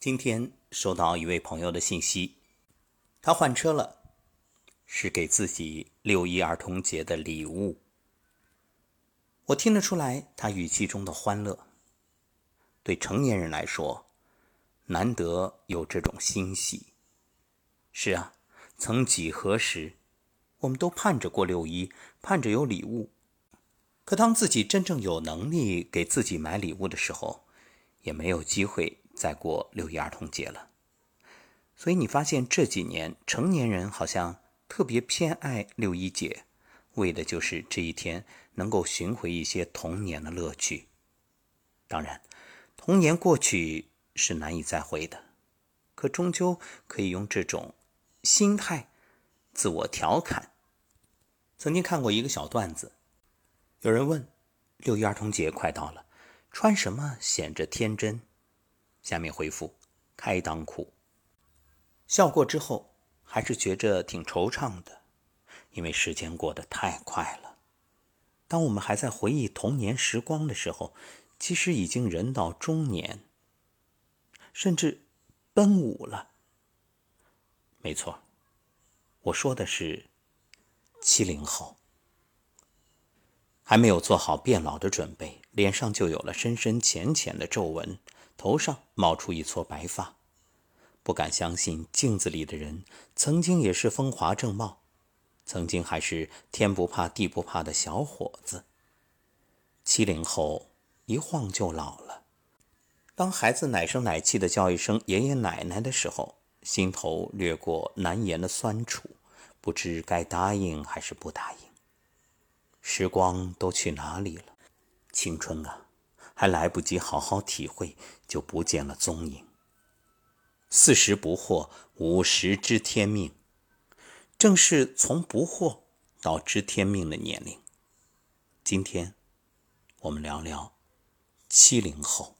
今天收到一位朋友的信息，他换车了，是给自己六一儿童节的礼物。我听得出来他语气中的欢乐。对成年人来说，难得有这种欣喜。是啊，曾几何时，我们都盼着过六一，盼着有礼物。可当自己真正有能力给自己买礼物的时候，也没有机会。再过六一儿童节了，所以你发现这几年成年人好像特别偏爱六一节，为的就是这一天能够寻回一些童年的乐趣。当然，童年过去是难以再回的，可终究可以用这种心态自我调侃。曾经看过一个小段子，有人问：六一儿童节快到了，穿什么显着天真？下面回复：开裆裤。笑过之后，还是觉着挺惆怅的，因为时间过得太快了。当我们还在回忆童年时光的时候，其实已经人到中年，甚至奔五了。没错，我说的是七零后，还没有做好变老的准备，脸上就有了深深浅浅的皱纹。头上冒出一撮白发，不敢相信镜子里的人曾经也是风华正茂，曾经还是天不怕地不怕的小伙子。七零后一晃就老了。当孩子奶声奶气的叫一声爷爷奶奶的时候，心头掠过难言的酸楚，不知该答应还是不答应。时光都去哪里了？青春啊！还来不及好好体会，就不见了踪影。四十不惑，五十知天命，正是从不惑到知天命的年龄。今天，我们聊聊七零后。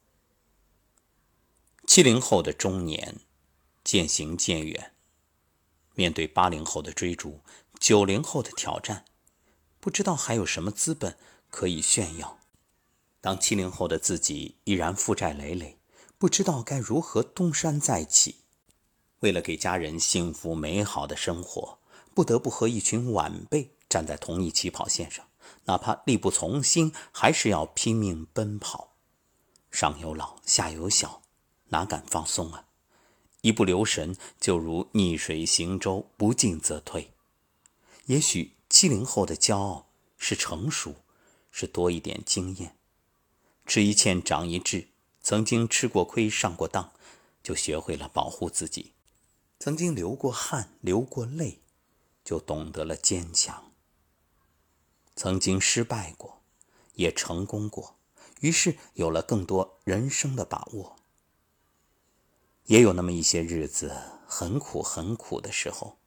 七零后的中年渐行渐远，面对八零后的追逐，九零后的挑战，不知道还有什么资本可以炫耀。当七零后的自己依然负债累累，不知道该如何东山再起，为了给家人幸福美好的生活，不得不和一群晚辈站在同一起跑线上，哪怕力不从心，还是要拼命奔跑。上有老，下有小，哪敢放松啊？一不留神，就如逆水行舟，不进则退。也许七零后的骄傲是成熟，是多一点经验。吃一堑长一智，曾经吃过亏上过当，就学会了保护自己；曾经流过汗流过泪，就懂得了坚强；曾经失败过，也成功过，于是有了更多人生的把握。也有那么一些日子很苦很苦的时候，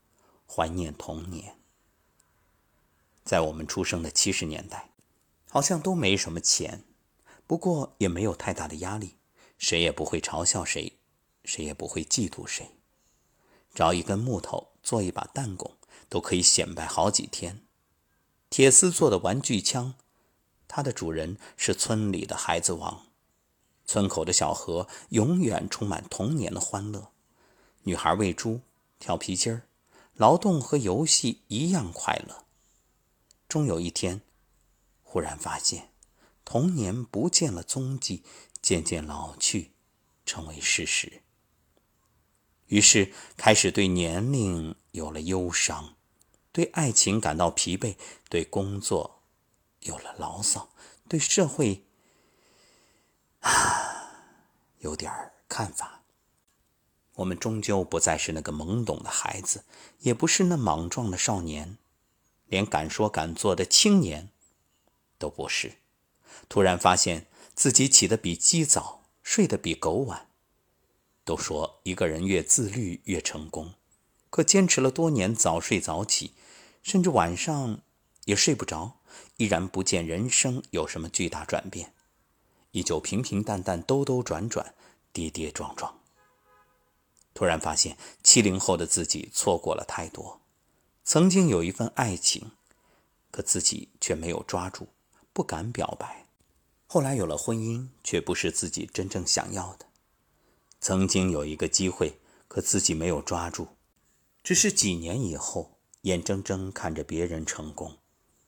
怀念童年。在我们出生的七十年代，好像都没什么钱。不过也没有太大的压力，谁也不会嘲笑谁，谁也不会嫉妒谁。找一根木头做一把弹弓，都可以显摆好几天。铁丝做的玩具枪，它的主人是村里的孩子王。村口的小河永远充满童年的欢乐。女孩喂猪、跳皮筋儿，劳动和游戏一样快乐。终有一天，忽然发现。童年不见了踪迹，渐渐老去，成为事实。于是开始对年龄有了忧伤，对爱情感到疲惫，对工作有了牢骚，对社会啊有点看法。我们终究不再是那个懵懂的孩子，也不是那莽撞的少年，连敢说敢做的青年都不是。突然发现自己起得比鸡早，睡得比狗晚。都说一个人越自律越成功，可坚持了多年早睡早起，甚至晚上也睡不着，依然不见人生有什么巨大转变，依旧平平淡淡、兜兜转转、跌跌撞撞。突然发现七零后的自己错过了太多，曾经有一份爱情，可自己却没有抓住，不敢表白。后来有了婚姻，却不是自己真正想要的。曾经有一个机会，可自己没有抓住，只是几年以后，眼睁睁看着别人成功，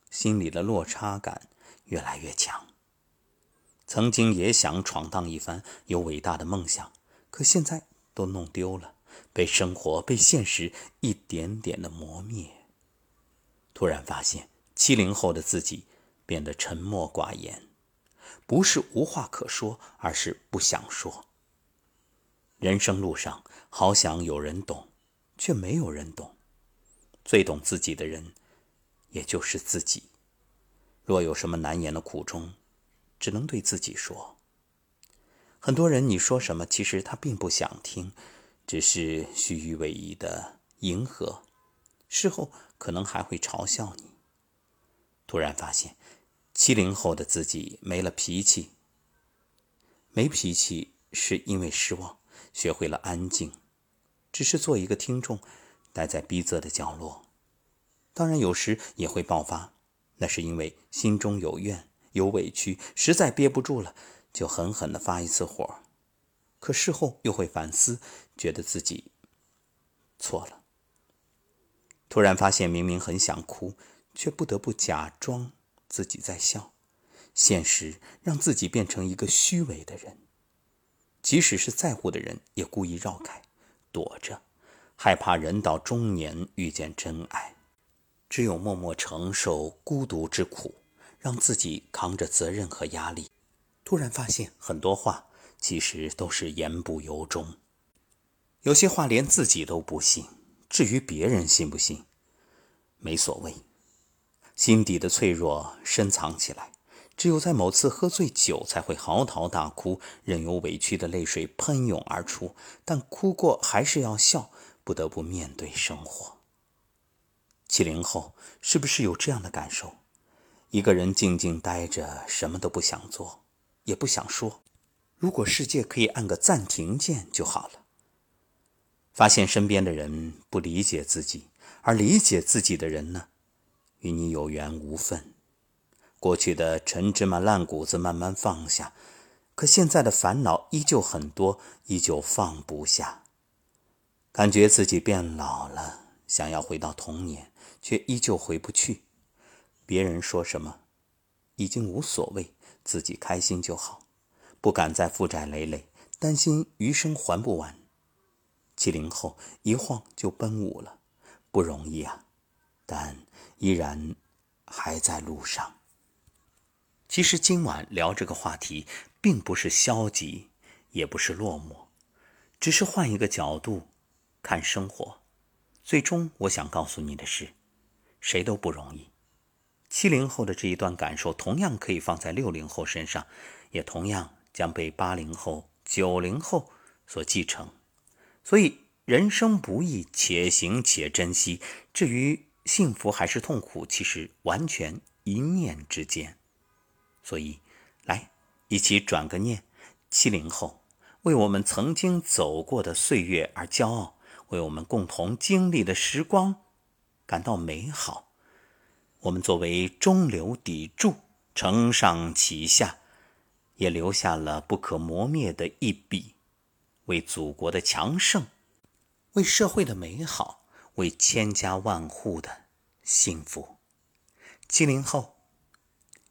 心里的落差感越来越强。曾经也想闯荡一番，有伟大的梦想，可现在都弄丢了，被生活、被现实一点点的磨灭。突然发现，七零后的自己变得沉默寡言。不是无话可说，而是不想说。人生路上，好想有人懂，却没有人懂。最懂自己的人，也就是自己。若有什么难言的苦衷，只能对自己说。很多人，你说什么，其实他并不想听，只是虚与委蛇的迎合，事后可能还会嘲笑你。突然发现。七零后的自己没了脾气，没脾气是因为失望，学会了安静，只是做一个听众，待在逼仄的角落。当然有时也会爆发，那是因为心中有怨有委屈，实在憋不住了，就狠狠的发一次火。可事后又会反思，觉得自己错了。突然发现明明很想哭，却不得不假装。自己在笑，现实让自己变成一个虚伪的人。即使是在乎的人，也故意绕开，躲着，害怕人到中年遇见真爱。只有默默承受孤独之苦，让自己扛着责任和压力。突然发现，很多话其实都是言不由衷。有些话连自己都不信，至于别人信不信，没所谓。心底的脆弱深藏起来，只有在某次喝醉酒，才会嚎啕大哭，任由委屈的泪水喷涌而出。但哭过还是要笑，不得不面对生活。七零后是不是有这样的感受？一个人静静待着，什么都不想做，也不想说。如果世界可以按个暂停键就好了。发现身边的人不理解自己，而理解自己的人呢？与你有缘无分，过去的陈芝麻烂谷子慢慢放下，可现在的烦恼依旧很多，依旧放不下。感觉自己变老了，想要回到童年，却依旧回不去。别人说什么，已经无所谓，自己开心就好，不敢再负债累累，担心余生还不完。七零后一晃就奔五了，不容易啊。但依然还在路上。其实今晚聊这个话题，并不是消极，也不是落寞，只是换一个角度看生活。最终，我想告诉你的是，谁都不容易。七零后的这一段感受，同样可以放在六零后身上，也同样将被八零后、九零后所继承。所以，人生不易，且行且珍惜。至于，幸福还是痛苦，其实完全一念之间。所以，来一起转个念：七零后为我们曾经走过的岁月而骄傲，为我们共同经历的时光感到美好。我们作为中流砥柱，承上启下，也留下了不可磨灭的一笔，为祖国的强盛，为社会的美好。为千家万户的幸福，七零后，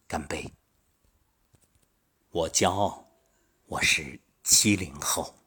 干杯！我骄傲，我是七零后。